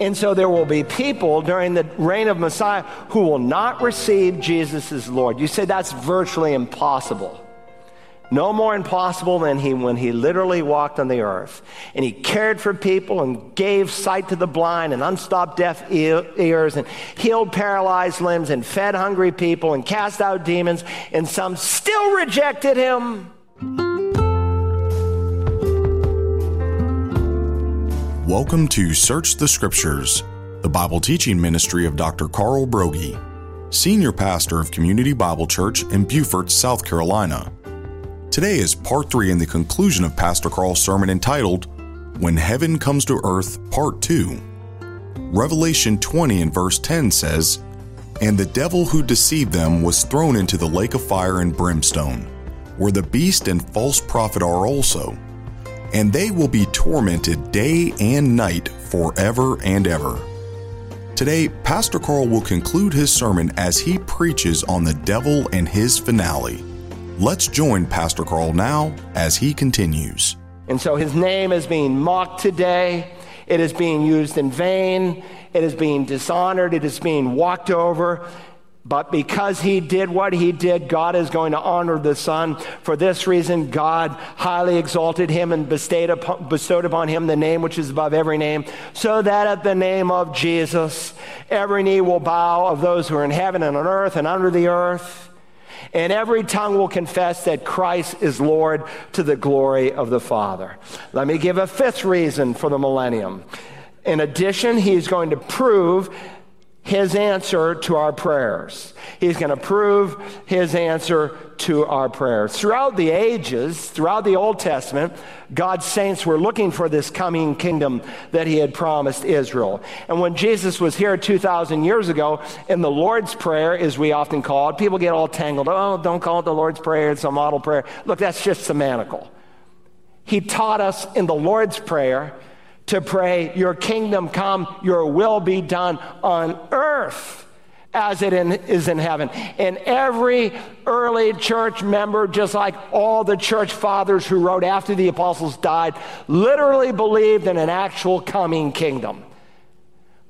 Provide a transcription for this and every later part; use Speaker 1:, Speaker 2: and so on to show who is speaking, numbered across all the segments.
Speaker 1: And so there will be people during the reign of Messiah who will not receive Jesus as Lord. You say that's virtually impossible. No more impossible than he when he literally walked on the earth. And he cared for people and gave sight to the blind and unstopped deaf ears and healed paralyzed limbs and fed hungry people and cast out demons. And some still rejected him.
Speaker 2: Welcome to Search the Scriptures, the Bible teaching ministry of Dr. Carl Broggi, Senior Pastor of Community Bible Church in Beaufort, South Carolina. Today is part three in the conclusion of Pastor Carl's sermon entitled, When Heaven Comes to Earth, Part 2. Revelation 20 and verse 10 says, And the devil who deceived them was thrown into the lake of fire and brimstone, where the beast and false prophet are also and they will be tormented day and night forever and ever. Today, Pastor Carl will conclude his sermon as he preaches on the devil and his finale. Let's join Pastor Carl now as he continues.
Speaker 1: And so his name is being mocked today. It is being used in vain. It is being dishonored. It is being walked over. But because he did what he did, God is going to honor the Son. For this reason, God highly exalted him and bestowed upon, bestowed upon him the name which is above every name, so that at the name of Jesus, every knee will bow of those who are in heaven and on earth and under the earth, and every tongue will confess that Christ is Lord to the glory of the Father. Let me give a fifth reason for the millennium. In addition, he's going to prove his answer to our prayers. He's going to prove his answer to our prayers. Throughout the ages, throughout the Old Testament, God's saints were looking for this coming kingdom that he had promised Israel. And when Jesus was here 2,000 years ago, in the Lord's Prayer, as we often call it, people get all tangled. Oh, don't call it the Lord's Prayer, it's a model prayer. Look, that's just semantical. He taught us in the Lord's Prayer to pray, Your kingdom come, your will be done on earth as it in, is in heaven. And every early church member, just like all the church fathers who wrote after the apostles died, literally believed in an actual coming kingdom.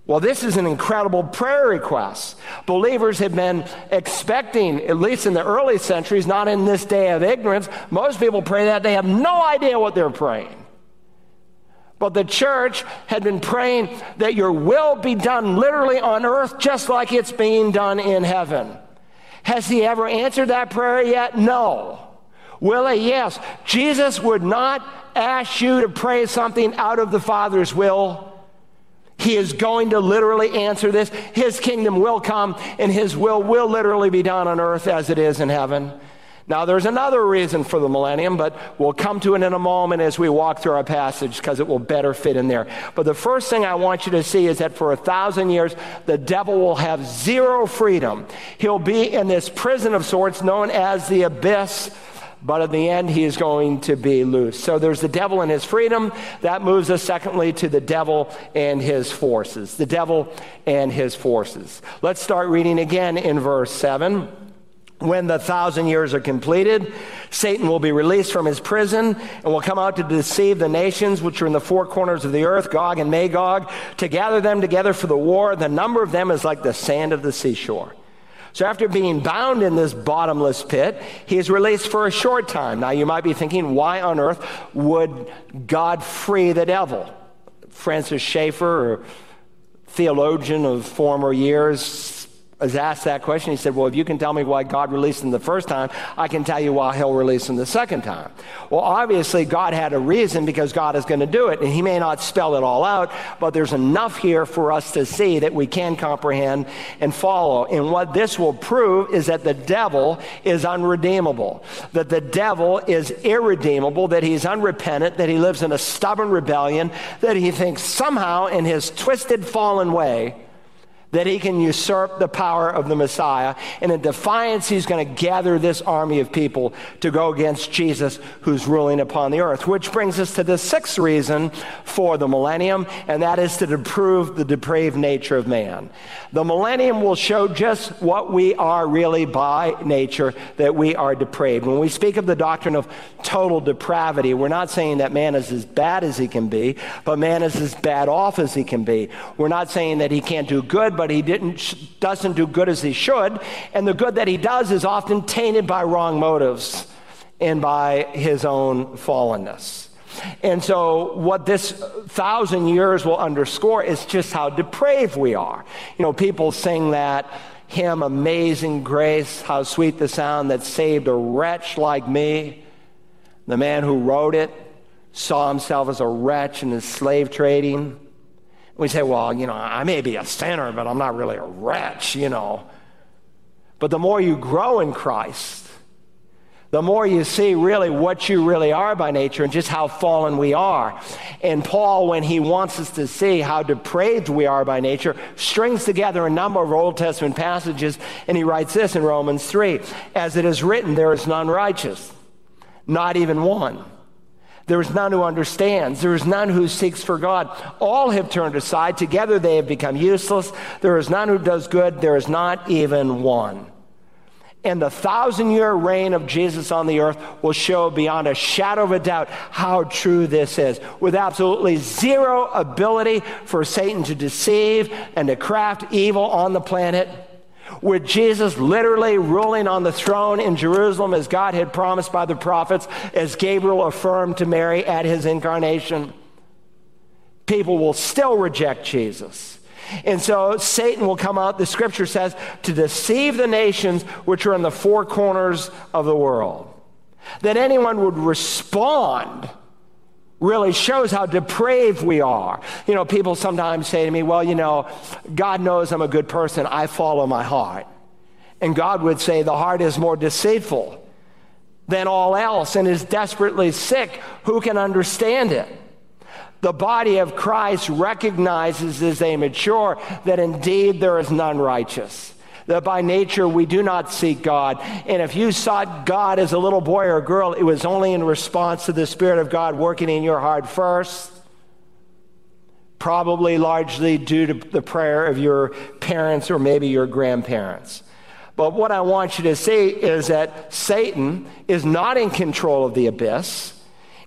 Speaker 1: Well, this is an incredible prayer request. Believers have been expecting, at least in the early centuries, not in this day of ignorance. Most people pray that they have no idea what they're praying. But the church had been praying that your will be done literally on earth just like it's being done in heaven. Has he ever answered that prayer yet? No. Will he? Yes. Jesus would not ask you to pray something out of the Father's will. He is going to literally answer this. His kingdom will come, and his will will literally be done on earth as it is in heaven. Now, there's another reason for the millennium, but we'll come to it in a moment as we walk through our passage because it will better fit in there. But the first thing I want you to see is that for a thousand years, the devil will have zero freedom. He'll be in this prison of sorts known as the abyss. But in the end, he is going to be loose. So there's the devil and his freedom. That moves us, secondly, to the devil and his forces. The devil and his forces. Let's start reading again in verse 7. When the thousand years are completed, Satan will be released from his prison and will come out to deceive the nations which are in the four corners of the earth, Gog and Magog, to gather them together for the war. The number of them is like the sand of the seashore. So after being bound in this bottomless pit, he is released for a short time. Now you might be thinking, why on earth would God free the devil? Francis Schaeffer, theologian of former years, was asked that question, he said, Well, if you can tell me why God released him the first time, I can tell you why he'll release him the second time. Well, obviously, God had a reason because God is going to do it. And he may not spell it all out, but there's enough here for us to see that we can comprehend and follow. And what this will prove is that the devil is unredeemable, that the devil is irredeemable, that he's unrepentant, that he lives in a stubborn rebellion, that he thinks somehow in his twisted, fallen way, that he can usurp the power of the Messiah. And in defiance, he's going to gather this army of people to go against Jesus who's ruling upon the earth. Which brings us to the sixth reason for the millennium, and that is to prove the depraved nature of man. The millennium will show just what we are really by nature, that we are depraved. When we speak of the doctrine of total depravity, we're not saying that man is as bad as he can be, but man is as bad off as he can be. We're not saying that he can't do good, but he didn't, doesn't do good as he should. And the good that he does is often tainted by wrong motives and by his own fallenness. And so, what this thousand years will underscore is just how depraved we are. You know, people sing that hymn, Amazing Grace, how sweet the sound that saved a wretch like me. The man who wrote it saw himself as a wretch in his slave trading. We say, well, you know, I may be a sinner, but I'm not really a wretch, you know. But the more you grow in Christ, the more you see really what you really are by nature and just how fallen we are. And Paul, when he wants us to see how depraved we are by nature, strings together a number of Old Testament passages, and he writes this in Romans 3 As it is written, there is none righteous, not even one. There is none who understands. There is none who seeks for God. All have turned aside. Together they have become useless. There is none who does good. There is not even one. And the thousand year reign of Jesus on the earth will show beyond a shadow of a doubt how true this is. With absolutely zero ability for Satan to deceive and to craft evil on the planet with Jesus literally ruling on the throne in Jerusalem as God had promised by the prophets, as Gabriel affirmed to Mary at his incarnation, people will still reject Jesus. And so Satan will come out, the scripture says, to deceive the nations which are in the four corners of the world. That anyone would respond really shows how depraved we are. You know, people sometimes say to me, well, you know, God knows I'm a good person. I follow my heart. And God would say, the heart is more deceitful than all else and is desperately sick. Who can understand it? The body of Christ recognizes as they mature that indeed there is none righteous that by nature we do not seek God. And if you sought God as a little boy or girl, it was only in response to the Spirit of God working in your heart first. Probably largely due to the prayer of your parents or maybe your grandparents. But what I want you to see is that Satan is not in control of the abyss.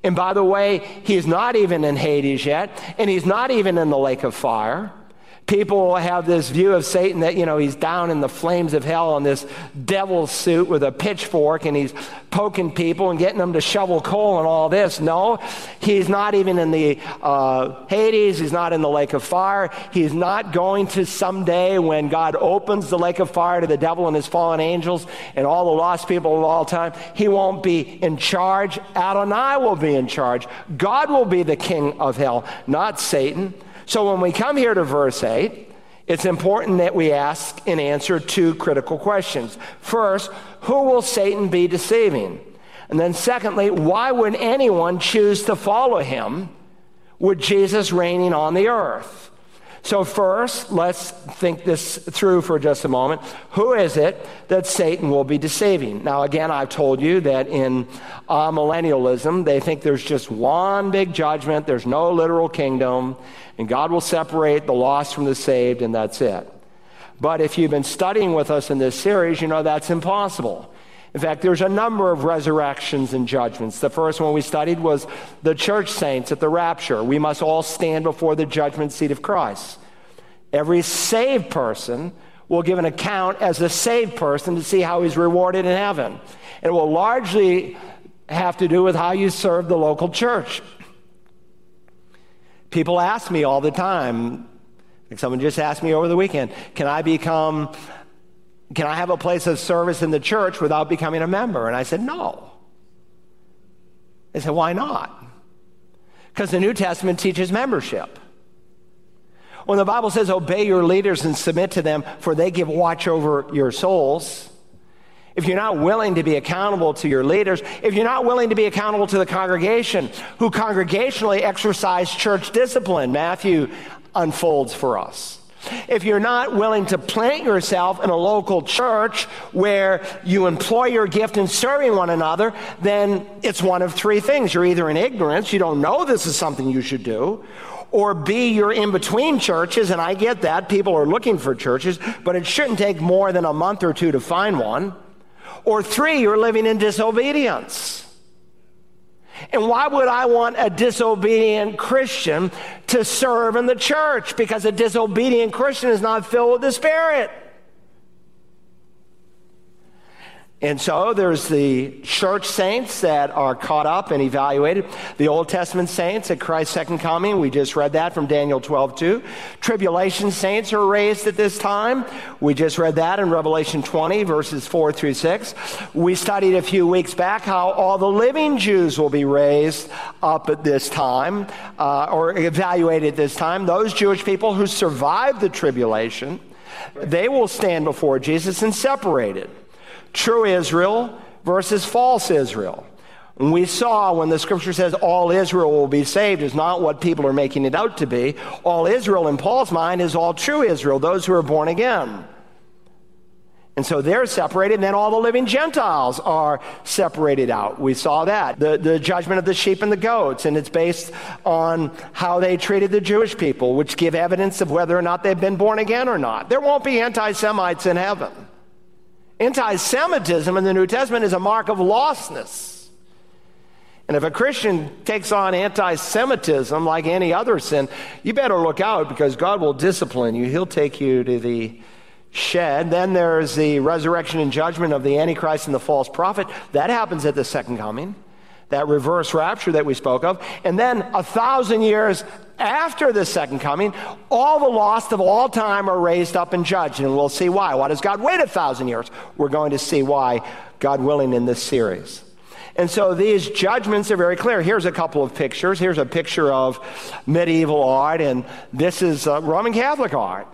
Speaker 1: And by the way, he's not even in Hades yet, and he's not even in the lake of fire people have this view of Satan that, you know, he's down in the flames of hell in this devil suit with a pitchfork and he's poking people and getting them to shovel coal and all this. No, he's not even in the uh, Hades. He's not in the lake of fire. He's not going to someday when God opens the lake of fire to the devil and his fallen angels and all the lost people of all time. He won't be in charge. Adonai will be in charge. God will be the king of hell, not Satan. So when we come here to verse 8, it's important that we ask and answer two critical questions. First, who will Satan be deceiving? And then, secondly, why would anyone choose to follow him with Jesus reigning on the earth? So, first, let's think this through for just a moment. Who is it that Satan will be deceiving? Now, again, I've told you that in uh, millennialism, they think there's just one big judgment, there's no literal kingdom, and God will separate the lost from the saved, and that's it. But if you've been studying with us in this series, you know that's impossible. In fact, there's a number of resurrections and judgments. The first one we studied was the church saints at the rapture. We must all stand before the judgment seat of Christ. Every saved person will give an account as a saved person to see how he's rewarded in heaven. It will largely have to do with how you serve the local church. People ask me all the time, like someone just asked me over the weekend, can I become can I have a place of service in the church without becoming a member? And I said, No. They said, Why not? Because the New Testament teaches membership. When the Bible says, Obey your leaders and submit to them, for they give watch over your souls. If you're not willing to be accountable to your leaders, if you're not willing to be accountable to the congregation, who congregationally exercise church discipline, Matthew unfolds for us. If you're not willing to plant yourself in a local church where you employ your gift in serving one another, then it's one of three things. You're either in ignorance, you don't know this is something you should do, or B, you're in between churches, and I get that. People are looking for churches, but it shouldn't take more than a month or two to find one. Or three, you're living in disobedience. And why would I want a disobedient Christian to serve in the church? Because a disobedient Christian is not filled with the Spirit. And so there's the church saints that are caught up and evaluated. The Old Testament saints at Christ's second coming. We just read that from Daniel 12, 2. Tribulation saints are raised at this time. We just read that in Revelation 20, verses 4 through 6. We studied a few weeks back how all the living Jews will be raised up at this time, uh, or evaluated at this time. Those Jewish people who survived the tribulation, they will stand before Jesus and separated true Israel versus false Israel. We saw when the scripture says all Israel will be saved is not what people are making it out to be. All Israel in Paul's mind is all true Israel, those who are born again. And so they're separated, and then all the living Gentiles are separated out. We saw that. The, the judgment of the sheep and the goats, and it's based on how they treated the Jewish people, which give evidence of whether or not they've been born again or not. There won't be anti Semites in heaven. Anti Semitism in the New Testament is a mark of lostness. And if a Christian takes on anti Semitism like any other sin, you better look out because God will discipline you. He'll take you to the shed. Then there's the resurrection and judgment of the Antichrist and the false prophet. That happens at the second coming that reverse rapture that we spoke of. And then a thousand years after the second coming, all the lost of all time are raised up and judged. And we'll see why. Why does God wait a thousand years? We're going to see why, God willing, in this series. And so these judgments are very clear. Here's a couple of pictures. Here's a picture of medieval art, and this is uh, Roman Catholic art.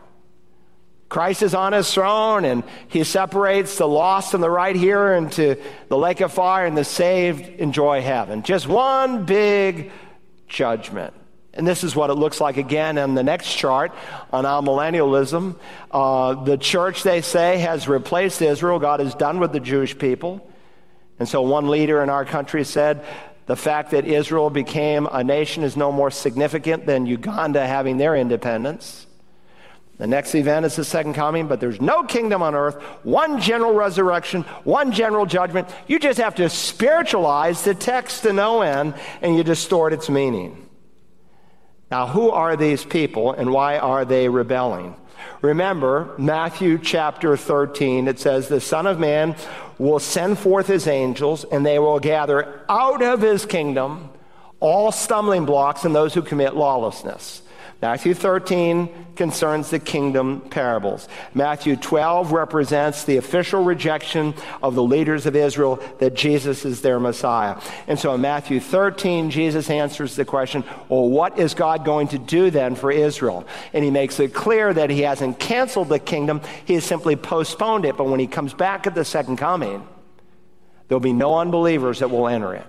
Speaker 1: Christ is on his throne and he separates the lost and the right here into the lake of fire, and the saved enjoy heaven. Just one big judgment. And this is what it looks like again in the next chart on amillennialism. Uh, the church, they say, has replaced Israel. God is done with the Jewish people. And so one leader in our country said, the fact that Israel became a nation is no more significant than Uganda having their independence. The next event is the second coming, but there's no kingdom on earth, one general resurrection, one general judgment. You just have to spiritualize the text to no end and you distort its meaning. Now, who are these people and why are they rebelling? Remember, Matthew chapter 13, it says, The Son of Man will send forth his angels, and they will gather out of his kingdom all stumbling blocks and those who commit lawlessness Matthew 13 concerns the kingdom parables. Matthew 12 represents the official rejection of the leaders of Israel that Jesus is their Messiah. And so in Matthew 13, Jesus answers the question, well, what is God going to do then for Israel? And he makes it clear that he hasn't canceled the kingdom, he has simply postponed it. But when he comes back at the second coming, there'll be no unbelievers that will enter it.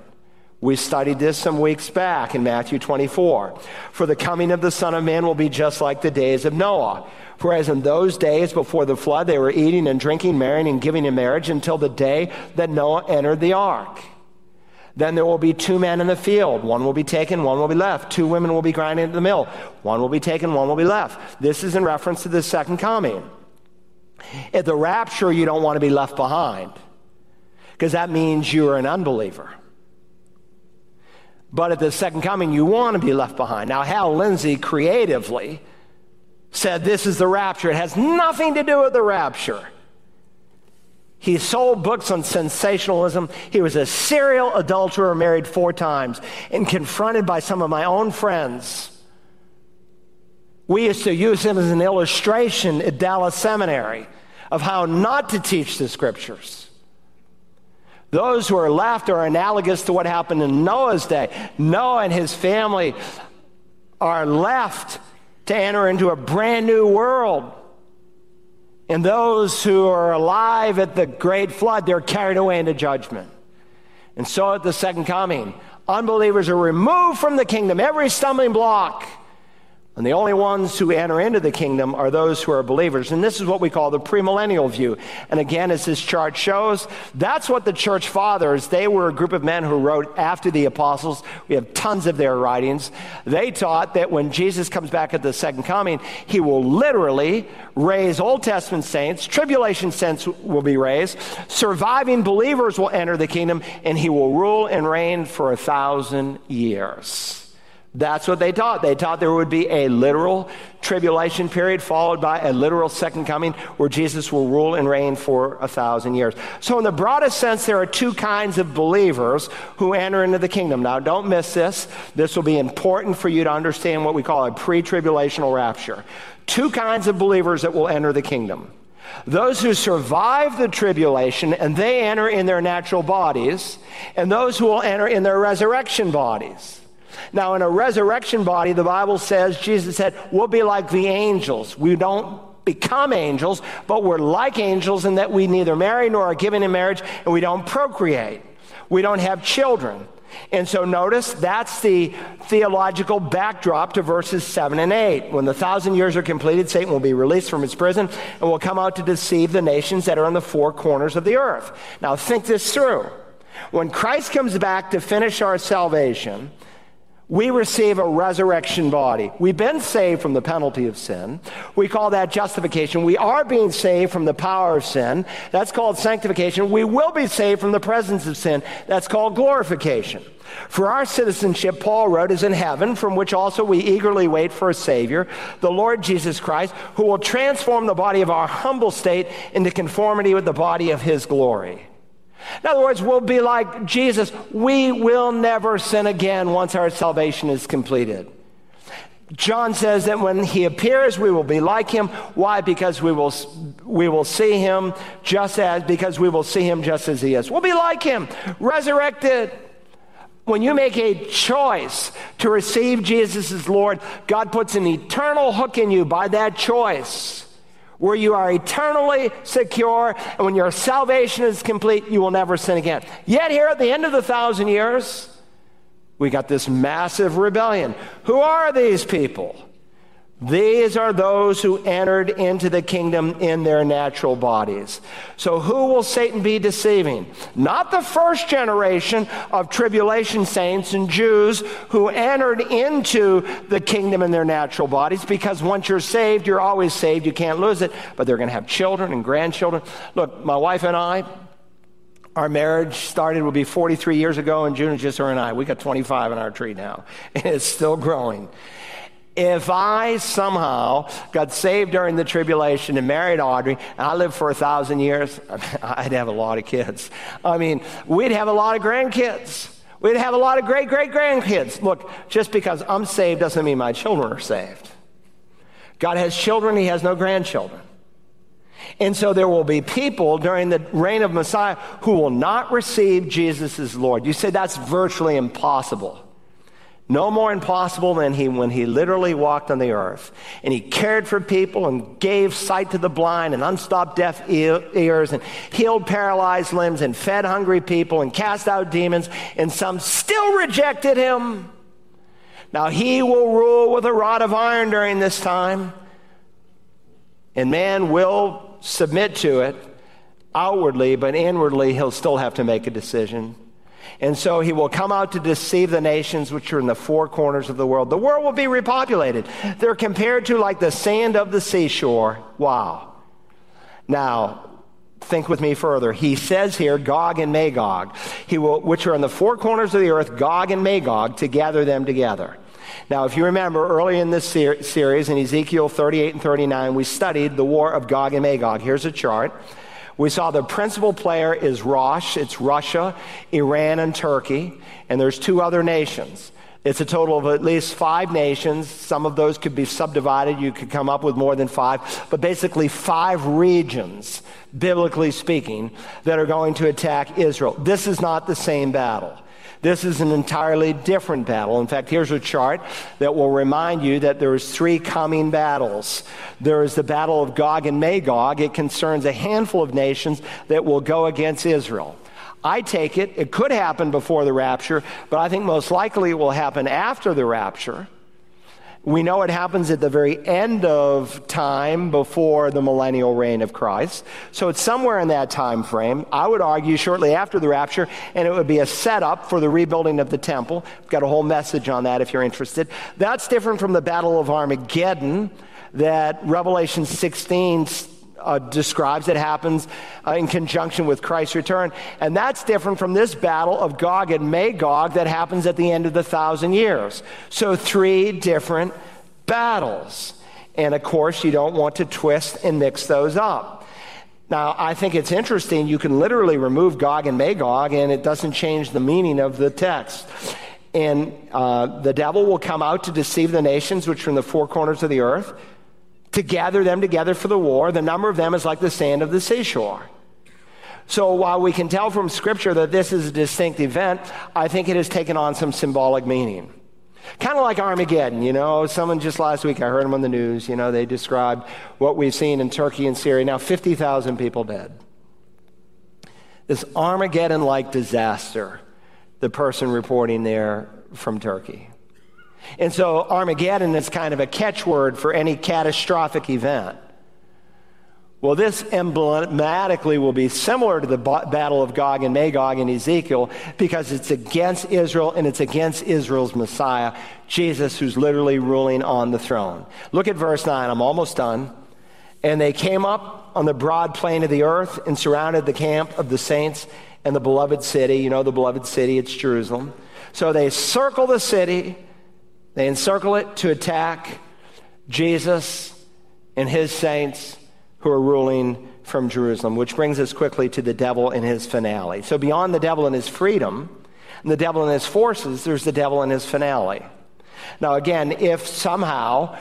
Speaker 1: We studied this some weeks back in Matthew 24. For the coming of the Son of Man will be just like the days of Noah. For as in those days before the flood, they were eating and drinking, marrying and giving in marriage until the day that Noah entered the ark. Then there will be two men in the field. One will be taken, one will be left. Two women will be grinding at the mill. One will be taken, one will be left. This is in reference to the second coming. At the rapture, you don't want to be left behind because that means you're an unbeliever. But at the second coming, you want to be left behind. Now, Hal Lindsey creatively said this is the rapture. It has nothing to do with the rapture. He sold books on sensationalism. He was a serial adulterer, married four times, and confronted by some of my own friends. We used to use him as an illustration at Dallas Seminary of how not to teach the scriptures. Those who are left are analogous to what happened in Noah's day. Noah and his family are left to enter into a brand new world. And those who are alive at the great flood, they're carried away into judgment. And so at the second coming, unbelievers are removed from the kingdom, every stumbling block, And the only ones who enter into the kingdom are those who are believers. And this is what we call the premillennial view. And again, as this chart shows, that's what the church fathers, they were a group of men who wrote after the apostles. We have tons of their writings. They taught that when Jesus comes back at the second coming, he will literally raise Old Testament saints, tribulation saints will be raised, surviving believers will enter the kingdom, and he will rule and reign for a thousand years. That's what they taught. They taught there would be a literal tribulation period followed by a literal second coming where Jesus will rule and reign for a thousand years. So, in the broadest sense, there are two kinds of believers who enter into the kingdom. Now, don't miss this. This will be important for you to understand what we call a pre tribulational rapture. Two kinds of believers that will enter the kingdom. Those who survive the tribulation and they enter in their natural bodies, and those who will enter in their resurrection bodies. Now, in a resurrection body, the Bible says, Jesus said, we'll be like the angels. We don't become angels, but we're like angels in that we neither marry nor are given in marriage, and we don't procreate. We don't have children. And so notice that's the theological backdrop to verses 7 and 8. When the thousand years are completed, Satan will be released from his prison and will come out to deceive the nations that are on the four corners of the earth. Now think this through. When Christ comes back to finish our salvation, we receive a resurrection body. We've been saved from the penalty of sin. We call that justification. We are being saved from the power of sin. That's called sanctification. We will be saved from the presence of sin. That's called glorification. For our citizenship, Paul wrote, is in heaven, from which also we eagerly wait for a Savior, the Lord Jesus Christ, who will transform the body of our humble state into conformity with the body of his glory. In other words, we'll be like Jesus. We will never sin again once our salvation is completed. John says that when he appears, we will be like him. Why? Because we will, we will see him just as, because we will see him just as he is. We'll be like him, resurrected. When you make a choice to receive Jesus as Lord, God puts an eternal hook in you by that choice where you are eternally secure, and when your salvation is complete, you will never sin again. Yet, here at the end of the thousand years, we got this massive rebellion. Who are these people? These are those who entered into the kingdom in their natural bodies. So, who will Satan be deceiving? Not the first generation of tribulation saints and Jews who entered into the kingdom in their natural bodies, because once you're saved, you're always saved. You can't lose it. But they're going to have children and grandchildren. Look, my wife and I, our marriage started will be 43 years ago in June, just her and I. We got 25 in our tree now, and it's still growing. If I somehow got saved during the tribulation and married Audrey, and I lived for a thousand years, I'd have a lot of kids. I mean, we'd have a lot of grandkids. We'd have a lot of great great grandkids. Look, just because I'm saved doesn't mean my children are saved. God has children, He has no grandchildren. And so there will be people during the reign of Messiah who will not receive Jesus as Lord. You say that's virtually impossible. No more impossible than he when he literally walked on the earth. And he cared for people and gave sight to the blind and unstopped deaf ears and healed paralyzed limbs and fed hungry people and cast out demons. And some still rejected him. Now he will rule with a rod of iron during this time. And man will submit to it outwardly, but inwardly he'll still have to make a decision. And so he will come out to deceive the nations which are in the four corners of the world. The world will be repopulated. They're compared to like the sand of the seashore. Wow. Now, think with me further. He says here, Gog and Magog, he will, which are in the four corners of the earth, Gog and Magog, to gather them together. Now, if you remember early in this ser- series, in Ezekiel 38 and 39, we studied the war of Gog and Magog. Here's a chart. We saw the principal player is Rosh, it's Russia, Iran, and Turkey, and there's two other nations. It's a total of at least five nations. Some of those could be subdivided. You could come up with more than five, but basically five regions, biblically speaking, that are going to attack Israel. This is not the same battle. This is an entirely different battle. In fact, here's a chart that will remind you that there's three coming battles. There is the battle of Gog and Magog. It concerns a handful of nations that will go against Israel. I take it, it could happen before the rapture, but I think most likely it will happen after the rapture We know it happens at the very end of time before the millennial reign of Christ. So it's somewhere in that time frame. I would argue shortly after the rapture, and it would be a setup for the rebuilding of the temple. I've got a whole message on that if you're interested. That's different from the Battle of Armageddon that Revelation 16 uh, describes that happens uh, in conjunction with Christ's return. And that's different from this battle of Gog and Magog that happens at the end of the thousand years. So, three different battles. And of course, you don't want to twist and mix those up. Now, I think it's interesting. You can literally remove Gog and Magog, and it doesn't change the meaning of the text. And uh, the devil will come out to deceive the nations which are in the four corners of the earth to gather them together for the war. The number of them is like the sand of the seashore. So while we can tell from Scripture that this is a distinct event, I think it has taken on some symbolic meaning. Kind of like Armageddon, you know. Someone just last week, I heard them on the news, you know, they described what we've seen in Turkey and Syria. Now, 50,000 people dead. This Armageddon like disaster, the person reporting there from Turkey. And so Armageddon is kind of a catchword for any catastrophic event. Well, this emblematically will be similar to the battle of Gog and Magog in Ezekiel because it's against Israel and it's against Israel's Messiah, Jesus, who's literally ruling on the throne. Look at verse 9. I'm almost done. And they came up on the broad plain of the earth and surrounded the camp of the saints and the beloved city. You know, the beloved city, it's Jerusalem. So they circle the city they encircle it to attack Jesus and his saints who are ruling from Jerusalem, which brings us quickly to the devil and his finale. So, beyond the devil and his freedom, and the devil and his forces, there's the devil and his finale. Now, again, if somehow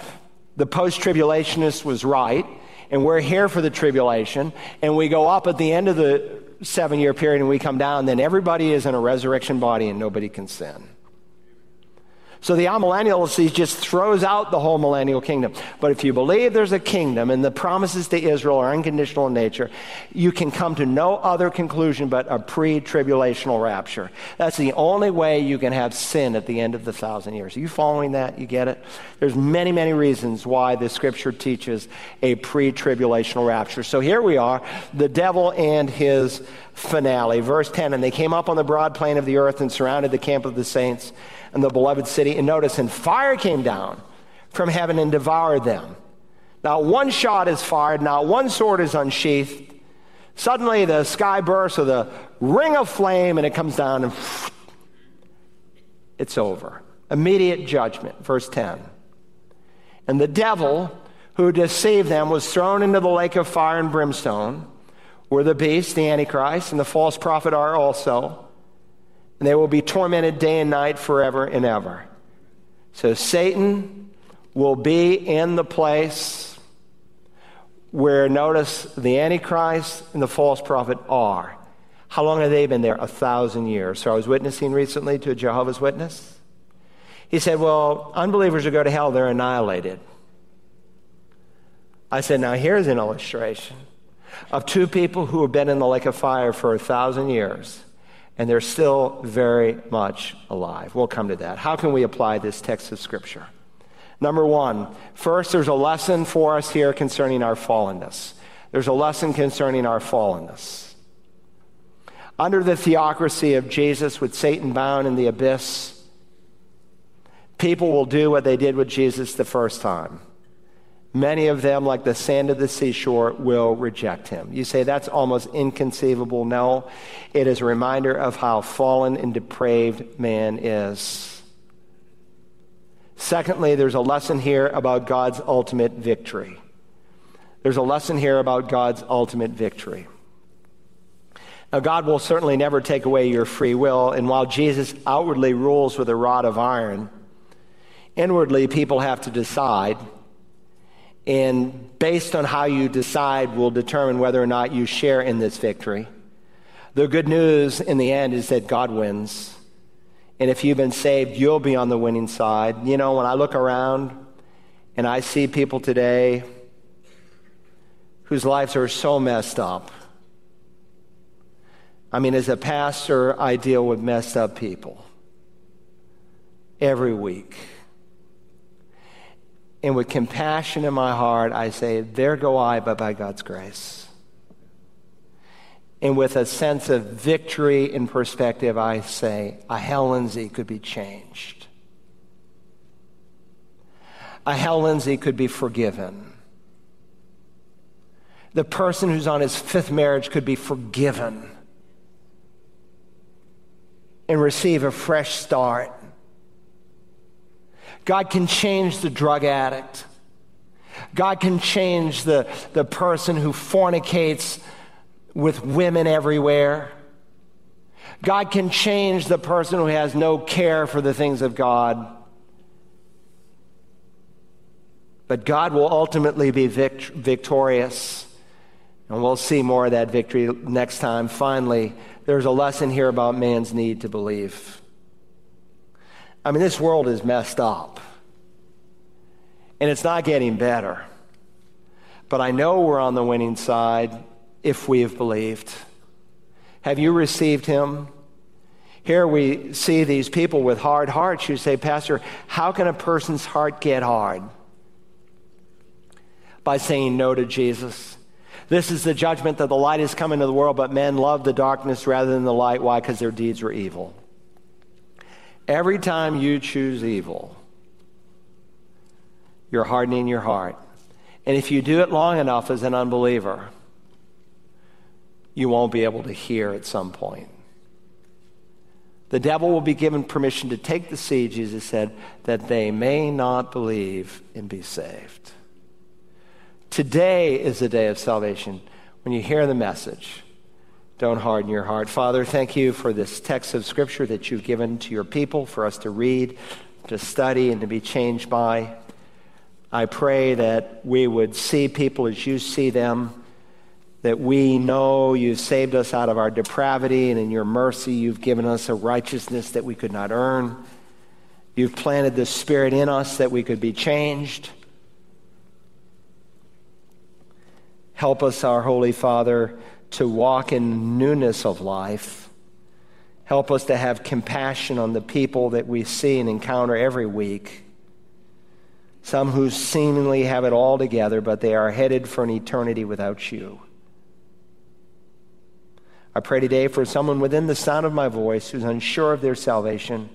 Speaker 1: the post tribulationist was right, and we're here for the tribulation, and we go up at the end of the seven year period and we come down, then everybody is in a resurrection body and nobody can sin. So the amillennialist just throws out the whole millennial kingdom. But if you believe there's a kingdom and the promises to Israel are unconditional in nature, you can come to no other conclusion but a pre tribulational rapture. That's the only way you can have sin at the end of the thousand years. Are you following that? You get it? There's many, many reasons why the scripture teaches a pre tribulational rapture. So here we are, the devil and his finale. Verse 10 And they came up on the broad plain of the earth and surrounded the camp of the saints and the beloved city. And notice, and fire came down from heaven and devoured them. Not one shot is fired, not one sword is unsheathed. Suddenly the sky bursts with a ring of flame and it comes down and it's over. Immediate judgment. Verse 10. And the devil who deceived them was thrown into the lake of fire and brimstone, where the beast, the Antichrist, and the false prophet are also and they will be tormented day and night forever and ever. So Satan will be in the place where, notice, the Antichrist and the false prophet are. How long have they been there? A thousand years. So I was witnessing recently to a Jehovah's Witness. He said, Well, unbelievers who go to hell, they're annihilated. I said, Now here's an illustration of two people who have been in the lake of fire for a thousand years and they're still very much alive. We'll come to that. How can we apply this text of Scripture? Number one, first, there's a lesson for us here concerning our fallenness. There's a lesson concerning our fallenness. Under the theocracy of Jesus, with Satan bound in the abyss, people will do what they did with Jesus the first time Many of them, like the sand of the seashore, will reject him. You say that's almost inconceivable. No, it is a reminder of how fallen and depraved man is. Secondly, there's a lesson here about God's ultimate victory. There's a lesson here about God's ultimate victory. Now, God will certainly never take away your free will, and while Jesus outwardly rules with a rod of iron, inwardly people have to decide and based on how you decide will determine whether or not you share in this victory. The good news in the end is that God wins. And if you've been saved, you'll be on the winning side. You know, when I look around and I see people today whose lives are so messed up. I mean, as a pastor, I deal with messed up people every week. And with compassion in my heart, I say, There go I, but by God's grace. And with a sense of victory in perspective, I say, A Hal Lindsey could be changed. A Hal Lindsey could be forgiven. The person who's on his fifth marriage could be forgiven and receive a fresh start. God can change the drug addict. God can change the, the person who fornicates with women everywhere. God can change the person who has no care for the things of God. But God will ultimately be vict- victorious. And we'll see more of that victory next time. Finally, there's a lesson here about man's need to believe. I mean, this world is messed up, and it's not getting better. But I know we're on the winning side if we have believed. Have you received him? Here we see these people with hard hearts. You say, Pastor, how can a person's heart get hard? By saying no to Jesus. This is the judgment that the light has come into the world, but men love the darkness rather than the light. Why? Because their deeds were evil. Every time you choose evil, you're hardening your heart. And if you do it long enough as an unbeliever, you won't be able to hear at some point. The devil will be given permission to take the seed, Jesus said, that they may not believe and be saved. Today is the day of salvation. When you hear the message, don't harden your heart. Father, thank you for this text of Scripture that you've given to your people for us to read, to study, and to be changed by. I pray that we would see people as you see them, that we know you've saved us out of our depravity, and in your mercy, you've given us a righteousness that we could not earn. You've planted the Spirit in us that we could be changed. Help us, our Holy Father to walk in newness of life. Help us to have compassion on the people that we see and encounter every week. Some who seemingly have it all together, but they are headed for an eternity without you. I pray today for someone within the sound of my voice who's unsure of their salvation,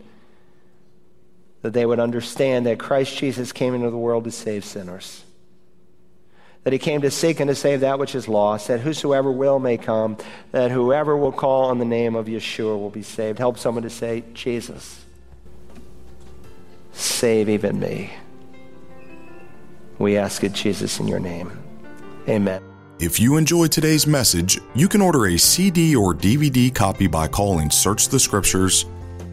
Speaker 1: that they would understand that Christ Jesus came into the world to save sinners that he came to seek and to save that which is lost, that whosoever will may come, that whoever will call on the name of Yeshua will be saved. Help someone to say, Jesus, save even me. We ask it, Jesus, in your name. Amen.
Speaker 2: If you enjoyed today's message, you can order a CD or DVD copy by calling Search the Scriptures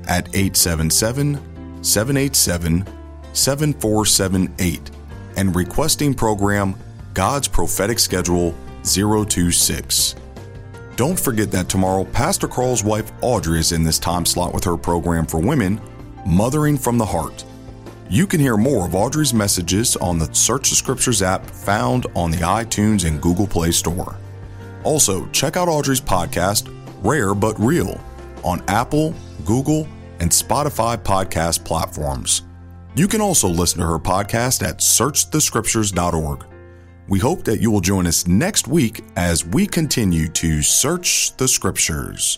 Speaker 2: at 877 787 7478 and requesting program God's Prophetic Schedule 026. Don't forget that tomorrow, Pastor Carl's wife Audrey is in this time slot with her program for women, Mothering from the Heart. You can hear more of Audrey's messages on the Search the Scriptures app found on the iTunes and Google Play Store. Also, check out Audrey's podcast, Rare But Real, on Apple, Google, and Spotify podcast platforms. You can also listen to her podcast at searchthescriptures.org. We hope that you will join us next week as we continue to search the scriptures.